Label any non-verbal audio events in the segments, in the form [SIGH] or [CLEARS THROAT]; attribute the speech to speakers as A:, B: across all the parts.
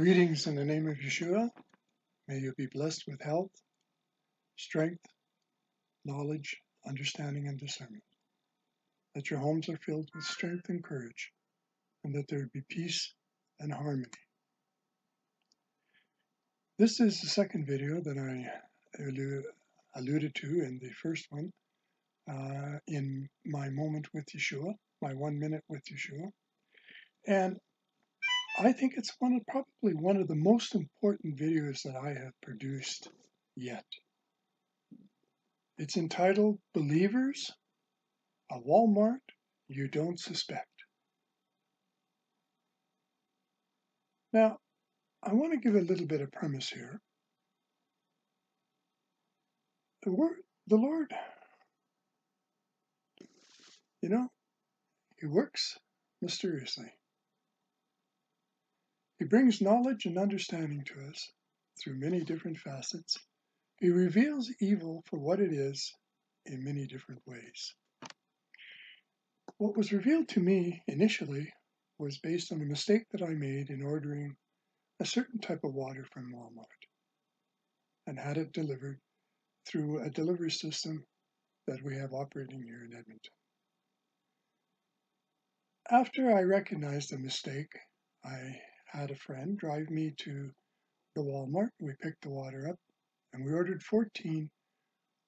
A: Greetings in the name of Yeshua. May you be blessed with health, strength, knowledge, understanding, and discernment. That your homes are filled with strength and courage, and that there be peace and harmony. This is the second video that I alluded to in the first one, uh, in my moment with Yeshua, my one minute with Yeshua. And I think it's one of probably one of the most important videos that I have produced yet. It's entitled Believers, a Walmart You Don't Suspect. Now, I want to give a little bit of premise here. The word, the Lord, you know, He works mysteriously. He brings knowledge and understanding to us through many different facets. He reveals evil for what it is in many different ways. What was revealed to me initially was based on a mistake that I made in ordering a certain type of water from Walmart and had it delivered through a delivery system that we have operating here in Edmonton. After I recognized the mistake, I had a friend drive me to the Walmart. We picked the water up and we ordered 14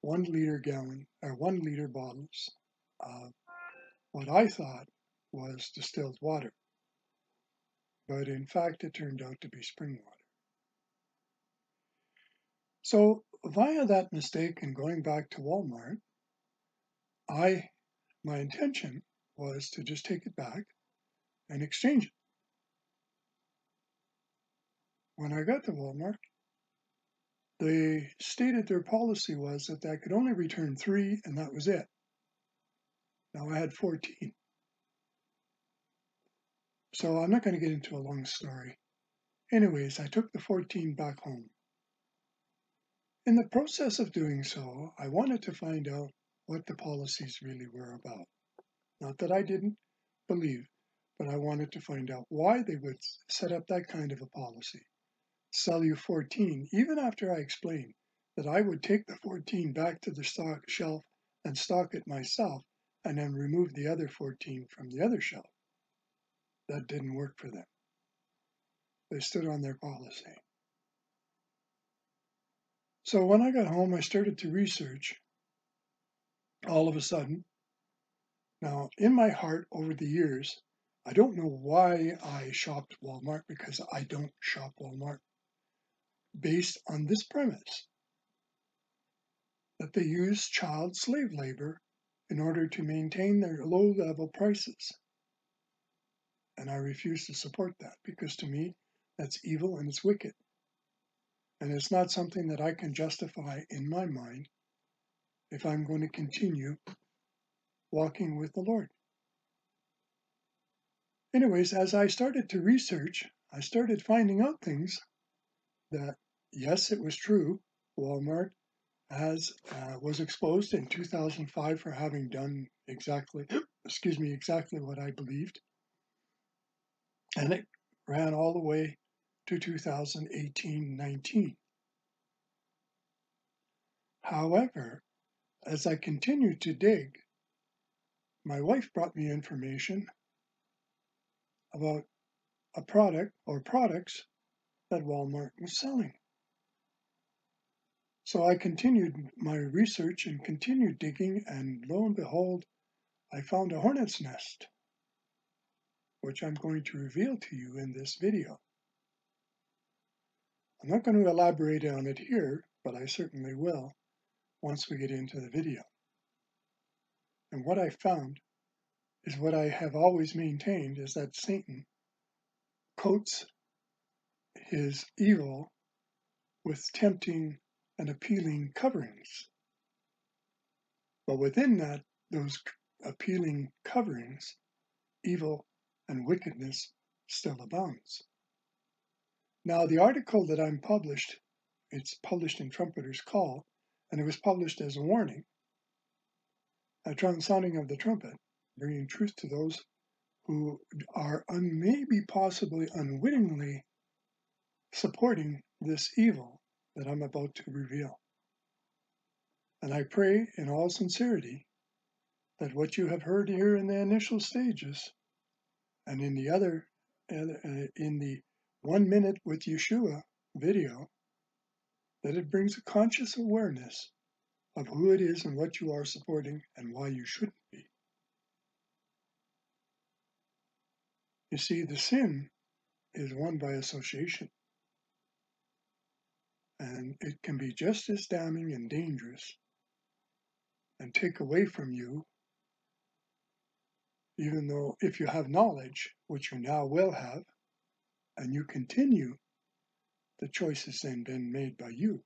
A: one liter gallon or one liter bottles of what I thought was distilled water. But in fact, it turned out to be spring water. So via that mistake and going back to Walmart, I my intention was to just take it back and exchange it. When I got to Walmart, they stated their policy was that I could only return three and that was it. Now I had 14. So I'm not going to get into a long story. Anyways, I took the 14 back home. In the process of doing so, I wanted to find out what the policies really were about. Not that I didn't believe, but I wanted to find out why they would set up that kind of a policy sell you 14, even after I explained that I would take the 14 back to the stock shelf and stock it myself and then remove the other 14 from the other shelf. That didn't work for them. They stood on their policy. So when I got home, I started to research all of a sudden. Now, in my heart over the years, I don't know why I shopped Walmart because I don't shop Walmart based on this premise that they use child slave labor in order to maintain their low level prices. And I refuse to support that because to me, that's evil and it's wicked. And it's not something that I can justify in my mind if I'm going to continue walking with the Lord. Anyways, as I started to research, I started finding out things that yes, it was true. Walmart has uh, was exposed in 2005 for having done exactly, [GASPS] excuse me, exactly what I believed, and it ran all the way to 2018-19. However, as I continued to dig, my wife brought me information about a product or products that Walmart was selling. So I continued my research and continued digging, and lo and behold, I found a hornet's nest, which I'm going to reveal to you in this video. I'm not going to elaborate on it here, but I certainly will once we get into the video. And what I found is what I have always maintained is that Satan coats his evil with tempting and appealing coverings. But within that, those appealing coverings, evil and wickedness still abounds. Now, the article that I'm published, it's published in Trumpeter's Call, and it was published as a warning, a sounding of the trumpet, bringing truth to those who are un, maybe possibly unwittingly supporting this evil that I'm about to reveal. And I pray in all sincerity that what you have heard here in the initial stages and in the other, uh, in the one minute with Yeshua video, that it brings a conscious awareness of who it is and what you are supporting and why you shouldn't be. You see, the sin is one by association. And it can be just as damning and dangerous and take away from you, even though if you have knowledge, which you now will have, and you continue, the choice has then been made by you.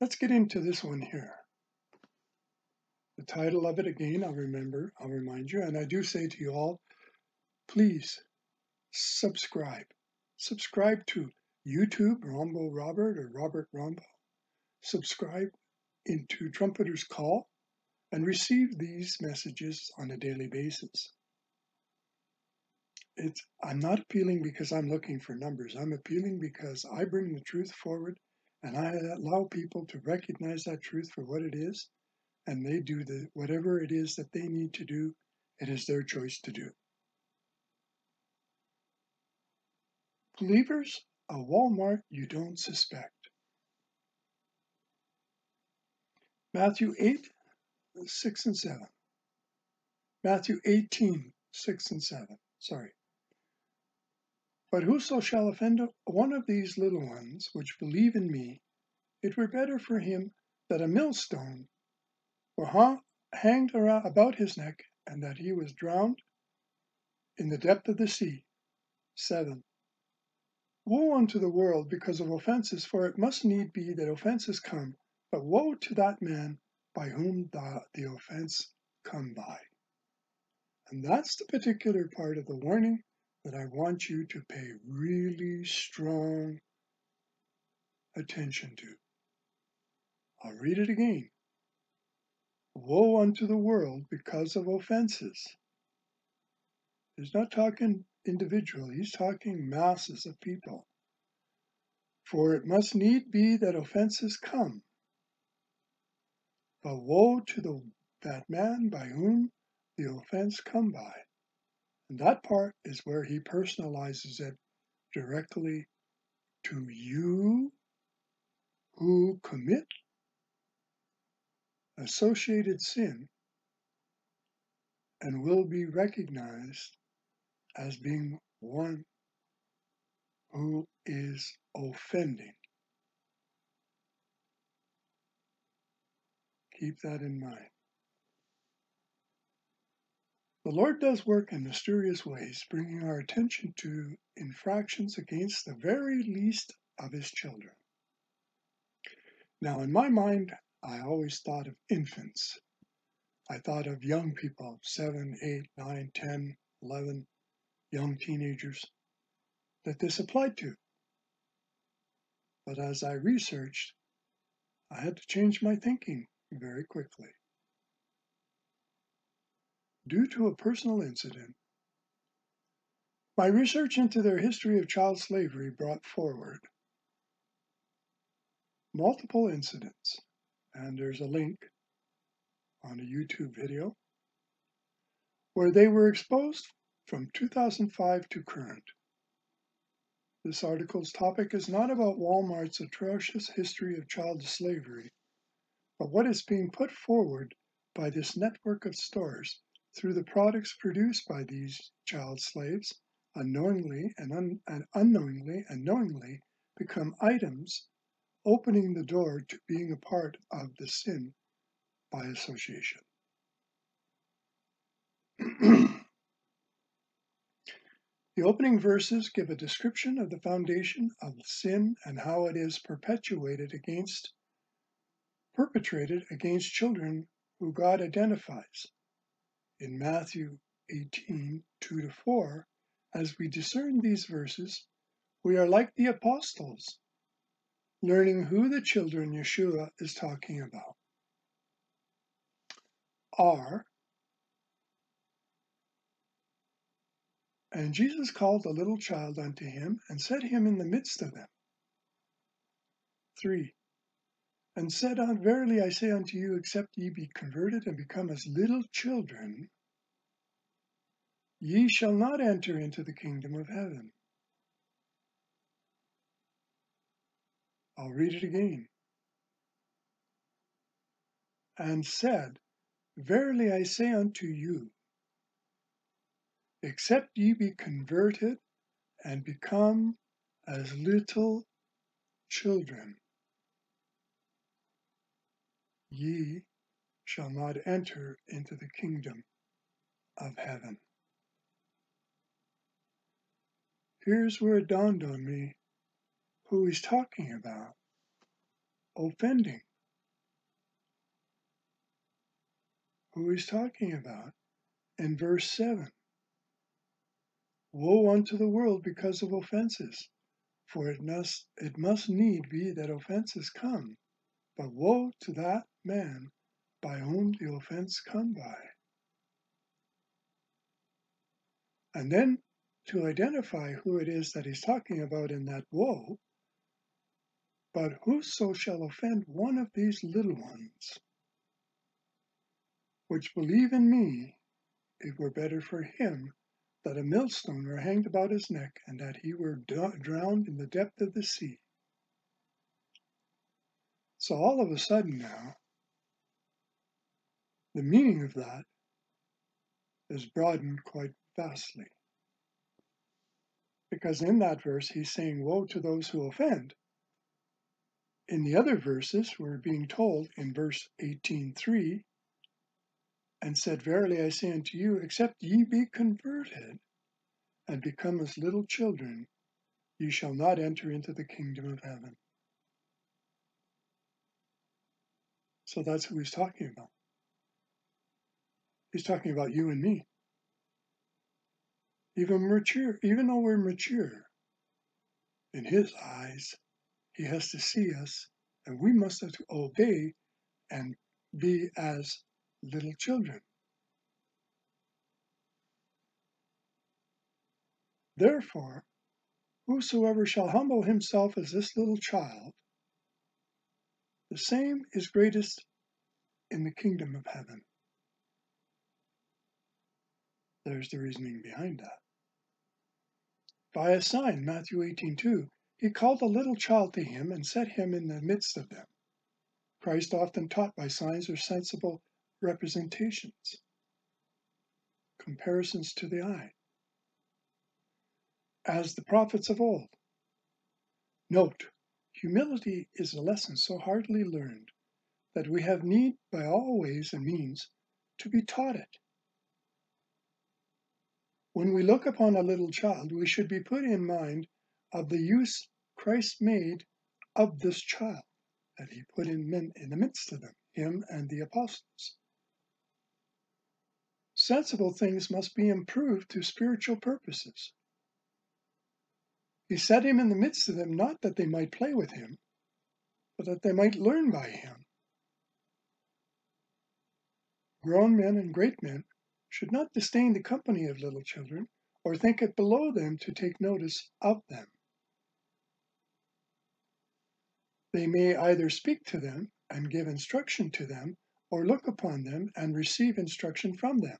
A: Let's get into this one here. The title of it again, I'll remember, I'll remind you, and I do say to you all, please subscribe. Subscribe to YouTube, Rombo Robert or Robert Rombo. Subscribe into Trumpeter's Call and receive these messages on a daily basis. It's, I'm not appealing because I'm looking for numbers. I'm appealing because I bring the truth forward and I allow people to recognize that truth for what it is, and they do the whatever it is that they need to do, it is their choice to do. Believers, a Walmart you don't suspect. Matthew 8, 6 and 7. Matthew 18, 6 and 7. Sorry. But whoso shall offend one of these little ones which believe in me, it were better for him that a millstone were hanged about his neck, and that he was drowned in the depth of the sea. 7. Woe unto the world because of offenses, for it must need be that offenses come, but woe to that man by whom the, the offense come by. And that's the particular part of the warning that I want you to pay really strong attention to. I'll read it again. Woe unto the world because of offenses. He's not talking individual, he's talking masses of people. For it must need be that offenses come. But woe to the, that man by whom the offense come by. And that part is where he personalizes it directly to you who commit associated sin and will be recognized as being one who is offending. Keep that in mind. The Lord does work in mysterious ways, bringing our attention to infractions against the very least of His children. Now, in my mind, I always thought of infants. I thought of young people, 7, 8, 9, 10, 11, young teenagers, that this applied to. But as I researched, I had to change my thinking very quickly due to a personal incident. My research into their history of child slavery brought forward multiple incidents, and there's a link on a YouTube video where they were exposed from 2005 to current. This article's topic is not about Walmart's atrocious history of child slavery, but what is being put forward by this network of stores through the products produced by these child slaves, unknowingly and, un- and unknowingly and knowingly become items opening the door to being a part of the sin by association. [CLEARS THROAT] the opening verses give a description of the foundation of sin and how it is perpetuated against, perpetrated against children who God identifies. In Matthew 18 2 to 4, as we discern these verses, we are like the apostles, learning who the children Yeshua is talking about are And Jesus called a little child unto him, and set him in the midst of them. 3. And said, on, Verily I say unto you, except ye be converted and become as little children, ye shall not enter into the kingdom of heaven. I'll read it again. And said, Verily I say unto you, except ye be converted and become as little children, ye shall not enter into the kingdom of heaven. Here's where it dawned on me who he's talking about offending. Who he's talking about in verse 7. Woe unto the world because of offenses, for it must, it must need be that offenses come, but woe to that man by whom the offense come by. And then to identify who it is that he's talking about in that woe, but whoso shall offend one of these little ones, which believe in me, it were better for him that a millstone were hanged about his neck, and that he were drowned in the depth of the sea. So all of a sudden now, the meaning of that is broadened quite vastly. Because in that verse, he's saying, Woe to those who offend. In the other verses, we're being told in verse 18.3, and said, Verily I say unto you, except ye be converted and become as little children, ye shall not enter into the kingdom of heaven. So that's who he's talking about. He's talking about you and me. Even mature, even though we're mature, in his eyes, he has to see us, and we must have to obey and be as little children. Therefore, whosoever shall humble himself as this little child, the same is greatest in the kingdom of heaven. There's the reasoning behind that. By a sign, Matthew 18:2, he called a little child to him and set him in the midst of them. Christ often taught by signs or sensible representations, comparisons to the eye, as the prophets of old. Note, humility is a lesson so hardly learned that we have need by all ways and means to be taught it. When we look upon a little child, we should be put in mind of the use Christ made of this child that he put in, men in the midst of them, him and the apostles. Sensible things must be improved to spiritual purposes. He set him in the midst of them not that they might play with him, but that they might learn by him. Grown men and great men should not disdain the company of little children, or think it below them to take notice of them. They may either speak to them and give instruction to them, or look upon them and receive instruction from them.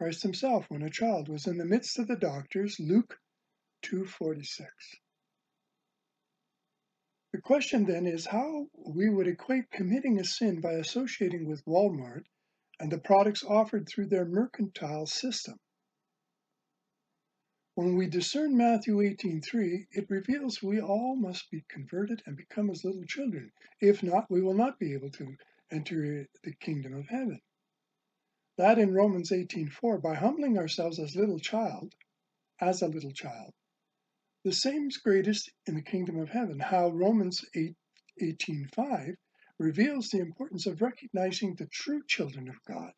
A: Christ himself, when a child, was in the midst of the doctors, Luke 2.46. The question then is how we would equate committing a sin by associating with Walmart and the products offered through their mercantile system. When we discern Matthew 18:3, it reveals we all must be converted and become as little children. If not, we will not be able to enter the kingdom of heaven. That in Romans 18:4, by humbling ourselves as little child, as a little child, the same is greatest in the kingdom of heaven. How Romans 8, 18:5 reveals the importance of recognizing the true children of God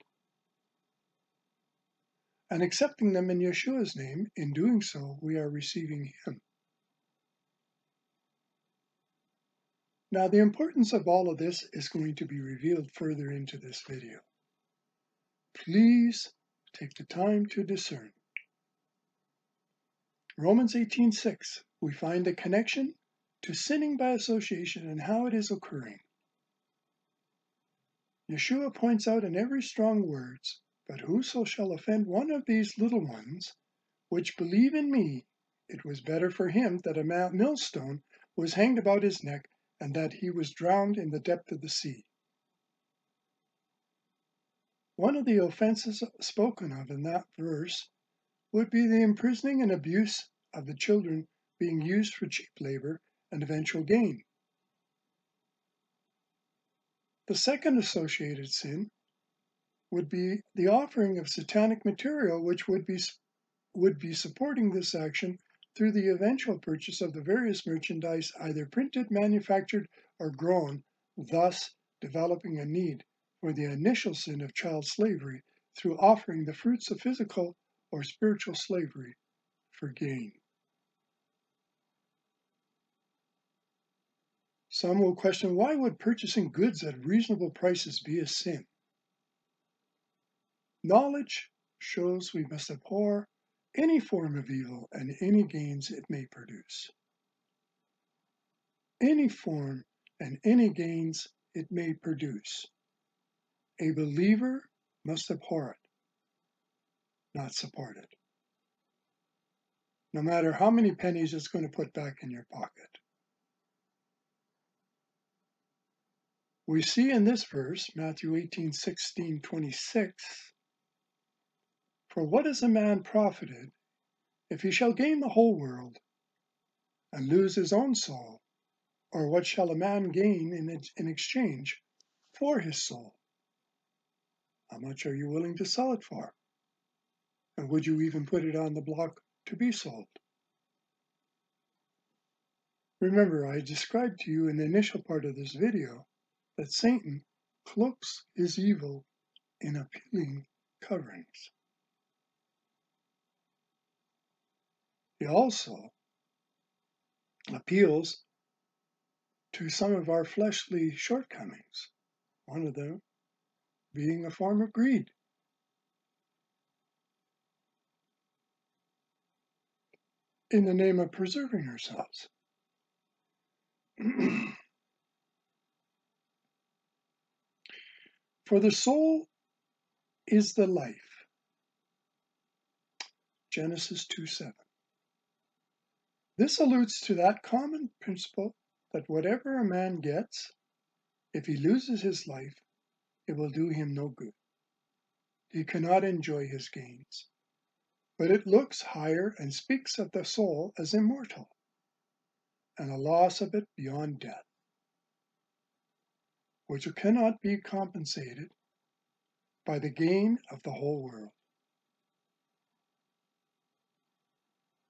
A: and accepting them in Yeshua's name. In doing so, we are receiving Him. Now, the importance of all of this is going to be revealed further into this video please take the time to discern. Romans 18:6, we find a connection to sinning by association and how it is occurring. Yeshua points out in every strong words, But whoso shall offend one of these little ones, which believe in me, it was better for him that a millstone was hanged about his neck, and that he was drowned in the depth of the sea. One of the offenses spoken of in that verse would be the imprisoning and abuse of the children being used for cheap labor and eventual gain. The second associated sin would be the offering of satanic material, which would be, would be supporting this action through the eventual purchase of the various merchandise, either printed, manufactured, or grown, thus developing a need for the initial sin of child slavery through offering the fruits of physical or spiritual slavery for gain. Some will question why would purchasing goods at reasonable prices be a sin? Knowledge shows we must abhor any form of evil and any gains it may produce. Any form and any gains it may produce. A believer must abhor it, not support it. No matter how many pennies it's going to put back in your pocket. We see in this verse, Matthew 18, 16, 26, For what is a man profited if he shall gain the whole world and lose his own soul? Or what shall a man gain in, in exchange for his soul? How much are you willing to sell it for? And would you even put it on the block to be sold? Remember, I described to you in the initial part of this video that Satan cloaks his evil in appealing coverings. He also appeals to some of our fleshly shortcomings, one of them being a form of greed. In the name of preserving ourselves. [CLEARS THROAT] For the soul is the life. Genesis 2 7. This alludes to that common principle that whatever a man gets, if he loses his life, it will do him no good. He cannot enjoy his gains. But it looks higher and speaks of the soul as immortal, and a loss of it beyond death which cannot be compensated by the gain of the whole world.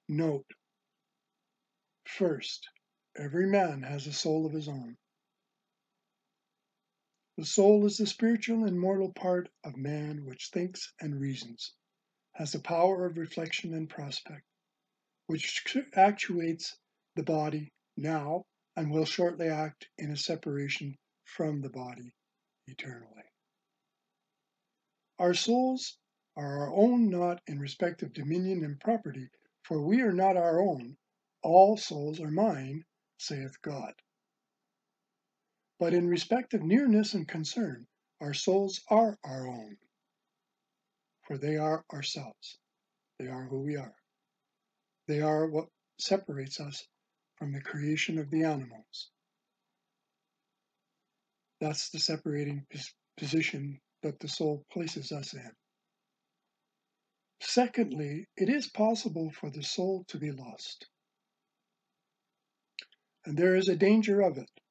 A: Note, first, every man has a soul of his own. The soul is the spiritual and mortal part of man which thinks and reasons, has the power of reflection and prospect, which actuates the body now and will shortly act in a separation from the body eternally. Our souls are our own not in respect of dominion and property, for we are not our own, all souls are mine, saith God. But in respect of nearness and concern, our souls are our own, for they are ourselves. They are who we are. They are what separates us from the creation of the animals. That's the separating position that the soul places us in. Secondly, it is possible for the soul to be lost. And there is a danger of it.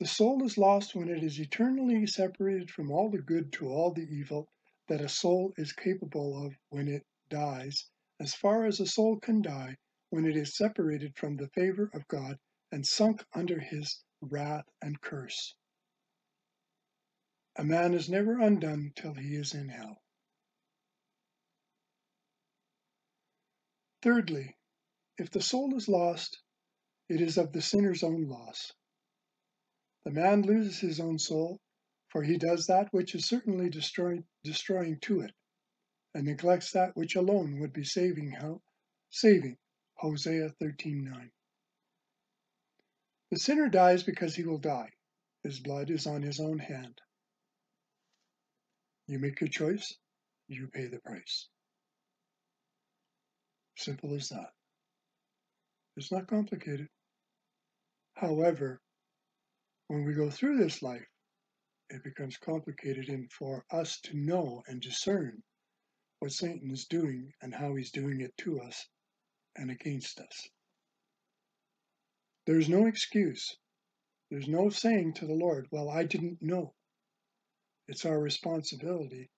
A: The soul is lost when it is eternally separated from all the good to all the evil that a soul is capable of when it dies, as far as a soul can die when it is separated from the favor of God and sunk under his wrath, and curse. A man is never undone till he is in hell. Thirdly, if the soul is lost, it is of the sinner's own loss. The man loses his own soul, for he does that which is certainly destroy, destroying to it, and neglects that which alone would be saving saving Hosea 13:9. The sinner dies because he will die. His blood is on his own hand. You make your choice, you pay the price. Simple as that. It's not complicated. However, when we go through this life, it becomes complicated and for us to know and discern what Satan is doing and how he's doing it to us and against us. There's no excuse. There's no saying to the Lord, Well, I didn't know. It's our responsibility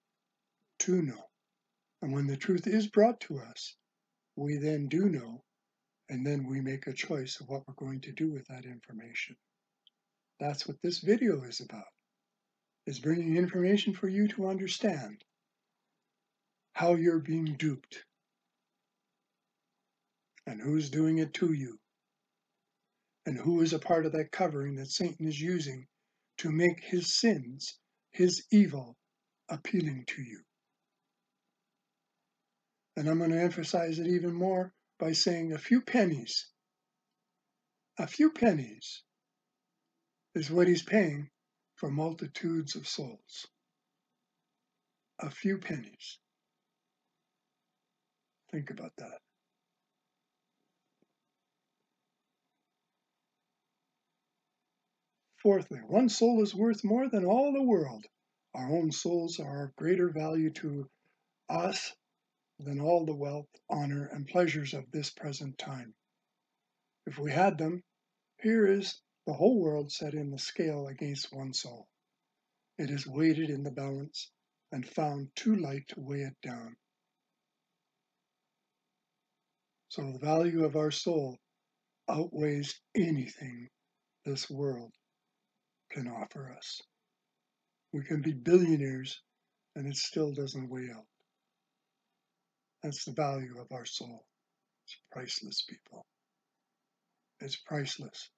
A: to know. And when the truth is brought to us, we then do know, and then we make a choice of what we're going to do with that information. That's what this video is about, is bringing information for you to understand how you're being duped and who's doing it to you and who is a part of that covering that Satan is using to make his sins his evil appealing to you. And I'm going to emphasize it even more by saying a few pennies. A few pennies is what he's paying for multitudes of souls. A few pennies. Think about that. Fourthly, one soul is worth more than all the world. Our own souls are of greater value to us than all the wealth, honor, and pleasures of this present time. If we had them, here is the whole world set in the scale against one soul. It is weighted in the balance and found too light to weigh it down. So the value of our soul outweighs anything this world can offer us. We can be billionaires and it still doesn't weigh out. That's the value of our soul. It's priceless, people. It's priceless.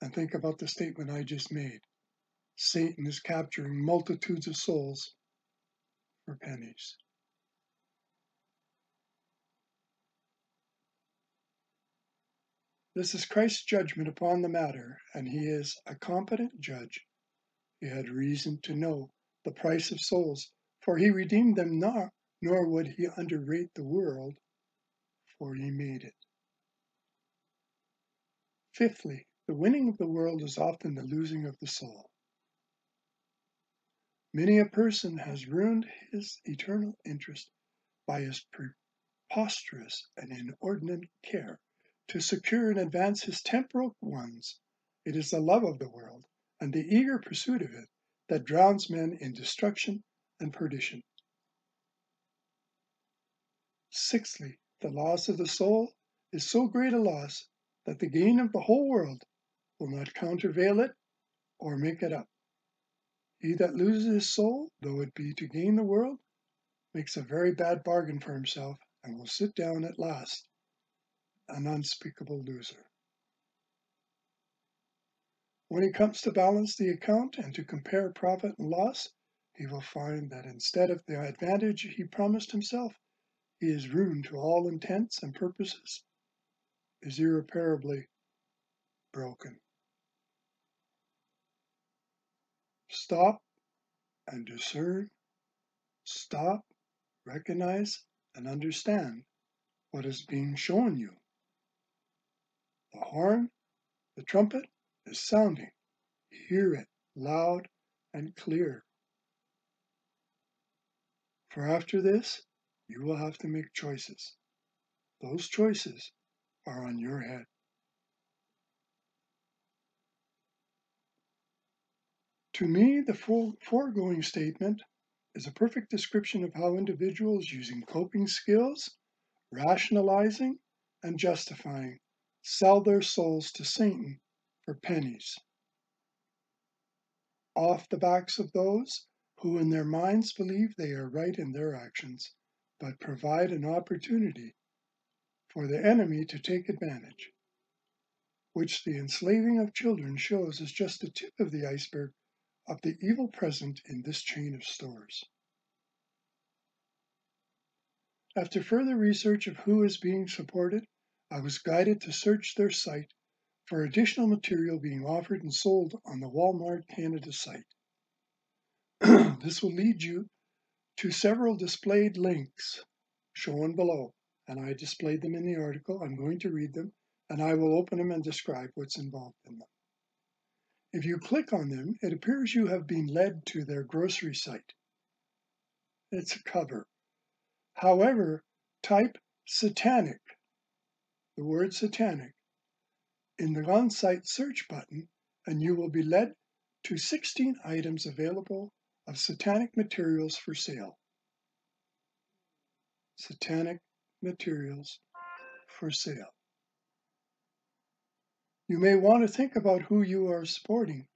A: And think about the statement I just made. Satan is capturing multitudes of souls for pennies. This is Christ's judgment upon the matter, and he is a competent judge. He had reason to know the price of souls, for he redeemed them not, nor would he underrate the world, for he made it. Fifthly, the winning of the world is often the losing of the soul. Many a person has ruined his eternal interest by his preposterous and inordinate care to secure and advance his temporal ones. It is the love of the world and the eager pursuit of it that drowns men in destruction and perdition. Sixthly, the loss of the soul is so great a loss that the gain of the whole world will not countervail it or make it up. He that loses his soul, though it be to gain the world, makes a very bad bargain for himself and will sit down at last an unspeakable loser. When he comes to balance the account and to compare profit and loss, he will find that instead of the advantage he promised himself, he is ruined to all intents and purposes, is irreparably broken. Stop and discern, stop, recognize, and understand what is being shown you. The horn, the trumpet is sounding. Hear it loud and clear. For after this, you will have to make choices. Those choices are on your head. To me, the foregoing statement is a perfect description of how individuals using coping skills, rationalizing, and justifying sell their souls to Satan for pennies. Off the backs of those who in their minds believe they are right in their actions, but provide an opportunity for the enemy to take advantage, which the enslaving of children shows as just the tip of the iceberg of the evil present in this chain of stores. After further research of who is being supported, I was guided to search their site for additional material being offered and sold on the Walmart Canada site. [CLEARS THROAT] this will lead you to several displayed links shown below, and I displayed them in the article. I'm going to read them, and I will open them and describe what's involved in them. If you click on them, it appears you have been led to their grocery site. It's a cover. However, type satanic, the word satanic, in the on-site search button, and you will be led to 16 items available of satanic materials for sale. Satanic materials for sale. You may want to think about who you are supporting.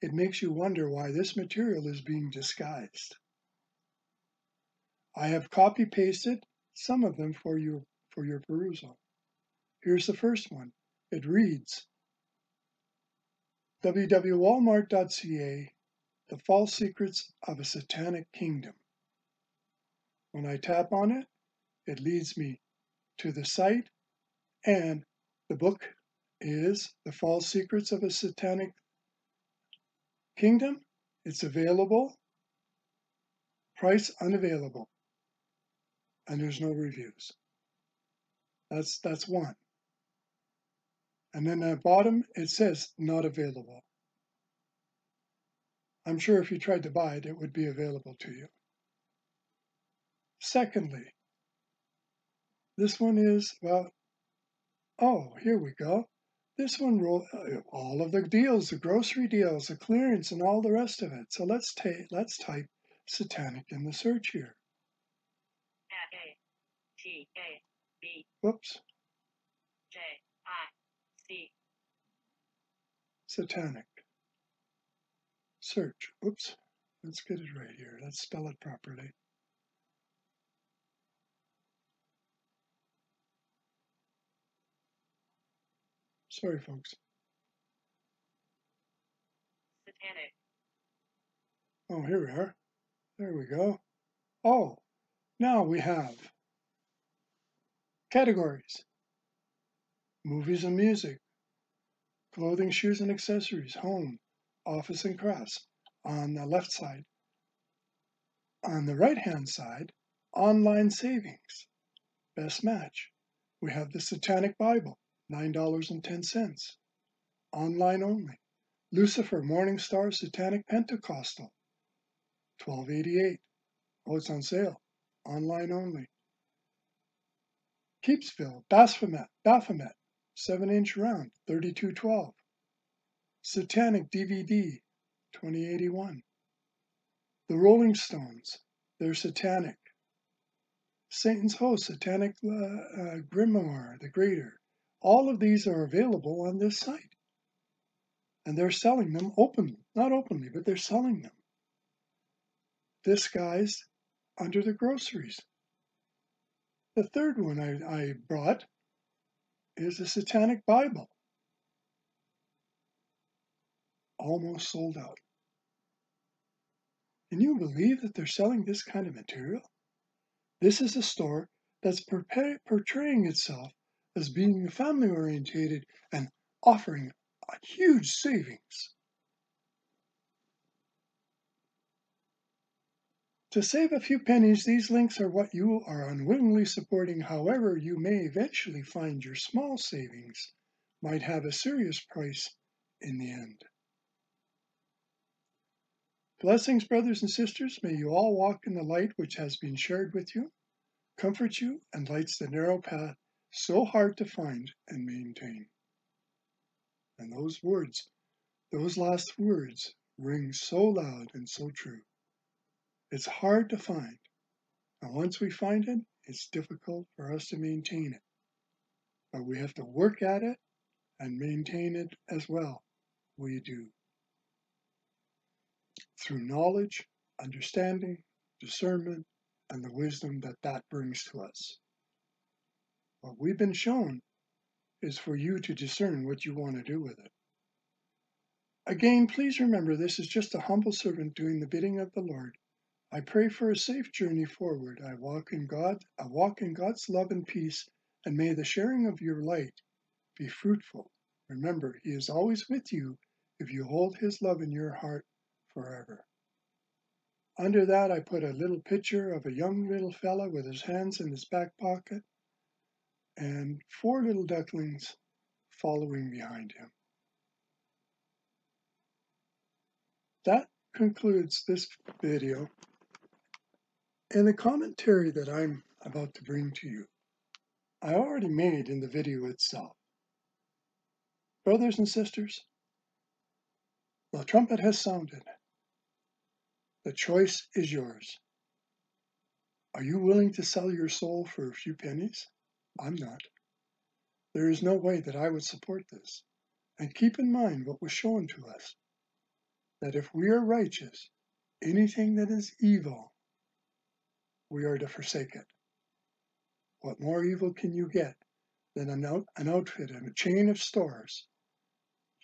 A: It makes you wonder why this material is being disguised. I have copy pasted some of them for you for your perusal. Here's the first one. It reads www.walmart.ca The False Secrets of a Satanic Kingdom. When I tap on it, it leads me to the site and the book is The False Secrets of a Satanic Kingdom. It's available, price unavailable, and there's no reviews. That's that's one. And then at bottom it says not available. I'm sure if you tried to buy it, it would be available to you. Secondly, this one is about, oh, here we go. This one roll uh, all of the deals, the grocery deals, the clearance, and all the rest of it. So let's take let's type satanic in the search here.
B: A T A B
A: Whoops,
B: J I C
A: satanic. Search. Oops. Let's get it right here. Let's spell it properly. Sorry, folks.
B: satanic
A: Oh, here we are. There we go. Oh, now we have categories. Movies and music, clothing, shoes and accessories, home, office and crafts on the left side. On the right hand side, online savings, best match. We have the Satanic Bible, $9.10, online only. Lucifer Morning Star Satanic Pentecostal, twelve eighty eight. Oh, it's on sale, online only. Keepsville Baphomet, Baphomet, seven inch round, thirty two twelve. Satanic DVD, twenty eighty one. The Rolling Stones, they're satanic. Satan's Host, Satanic uh, uh, Grimoire, the Greater. All of these are available on this site and they're selling them openly, not openly, but they're selling them disguised under the groceries. The third one I, I brought is the Satanic Bible. Almost sold out. Can you believe that they're selling this kind of material? This is a store that's portraying itself as being family orientated and offering huge savings. To save a few pennies, these links are what you are unwittingly supporting. However, you may eventually find your small savings might have a serious price in the end. Blessings, brothers and sisters. May you all walk in the light which has been shared with you, comfort you, and lights the narrow path so hard to find and maintain. And those words, those last words, ring so loud and so true. It's hard to find. And once we find it, it's difficult for us to maintain it. But we have to work at it and maintain it as well. We do. Through knowledge, understanding, discernment, and the wisdom that that brings to us. What we've been shown is for you to discern what you want to do with it. Again, please remember this is just a humble servant doing the bidding of the Lord. I pray for a safe journey forward. I walk in God, I walk in God's love and peace, and may the sharing of your light be fruitful. Remember, He is always with you if you hold His love in your heart forever. Under that, I put a little picture of a young little fella with his hands in his back pocket and four little ducklings following behind him. That concludes this video and the commentary that I'm about to bring to you. I already made in the video itself. Brothers and sisters, the trumpet has sounded. The choice is yours. Are you willing to sell your soul for a few pennies? I'm not. There is no way that I would support this. And keep in mind what was shown to us that if we are righteous, anything that is evil, we are to forsake it. What more evil can you get than an, out, an outfit and a chain of stores?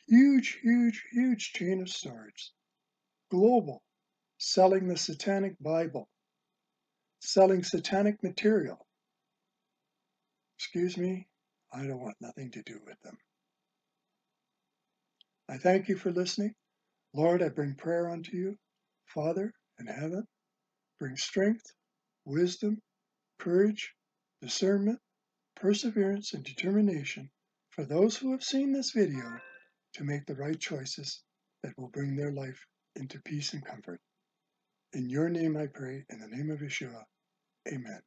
A: Huge, huge, huge chain of stores. Global selling the Satanic Bible, selling satanic material. Excuse me, I don't want nothing to do with them. I thank you for listening. Lord, I bring prayer unto you. Father in heaven, bring strength, wisdom, courage, discernment, perseverance, and determination for those who have seen this video to make the right choices that will bring their life into peace and comfort. In your name I pray, in the name of Yeshua. Amen.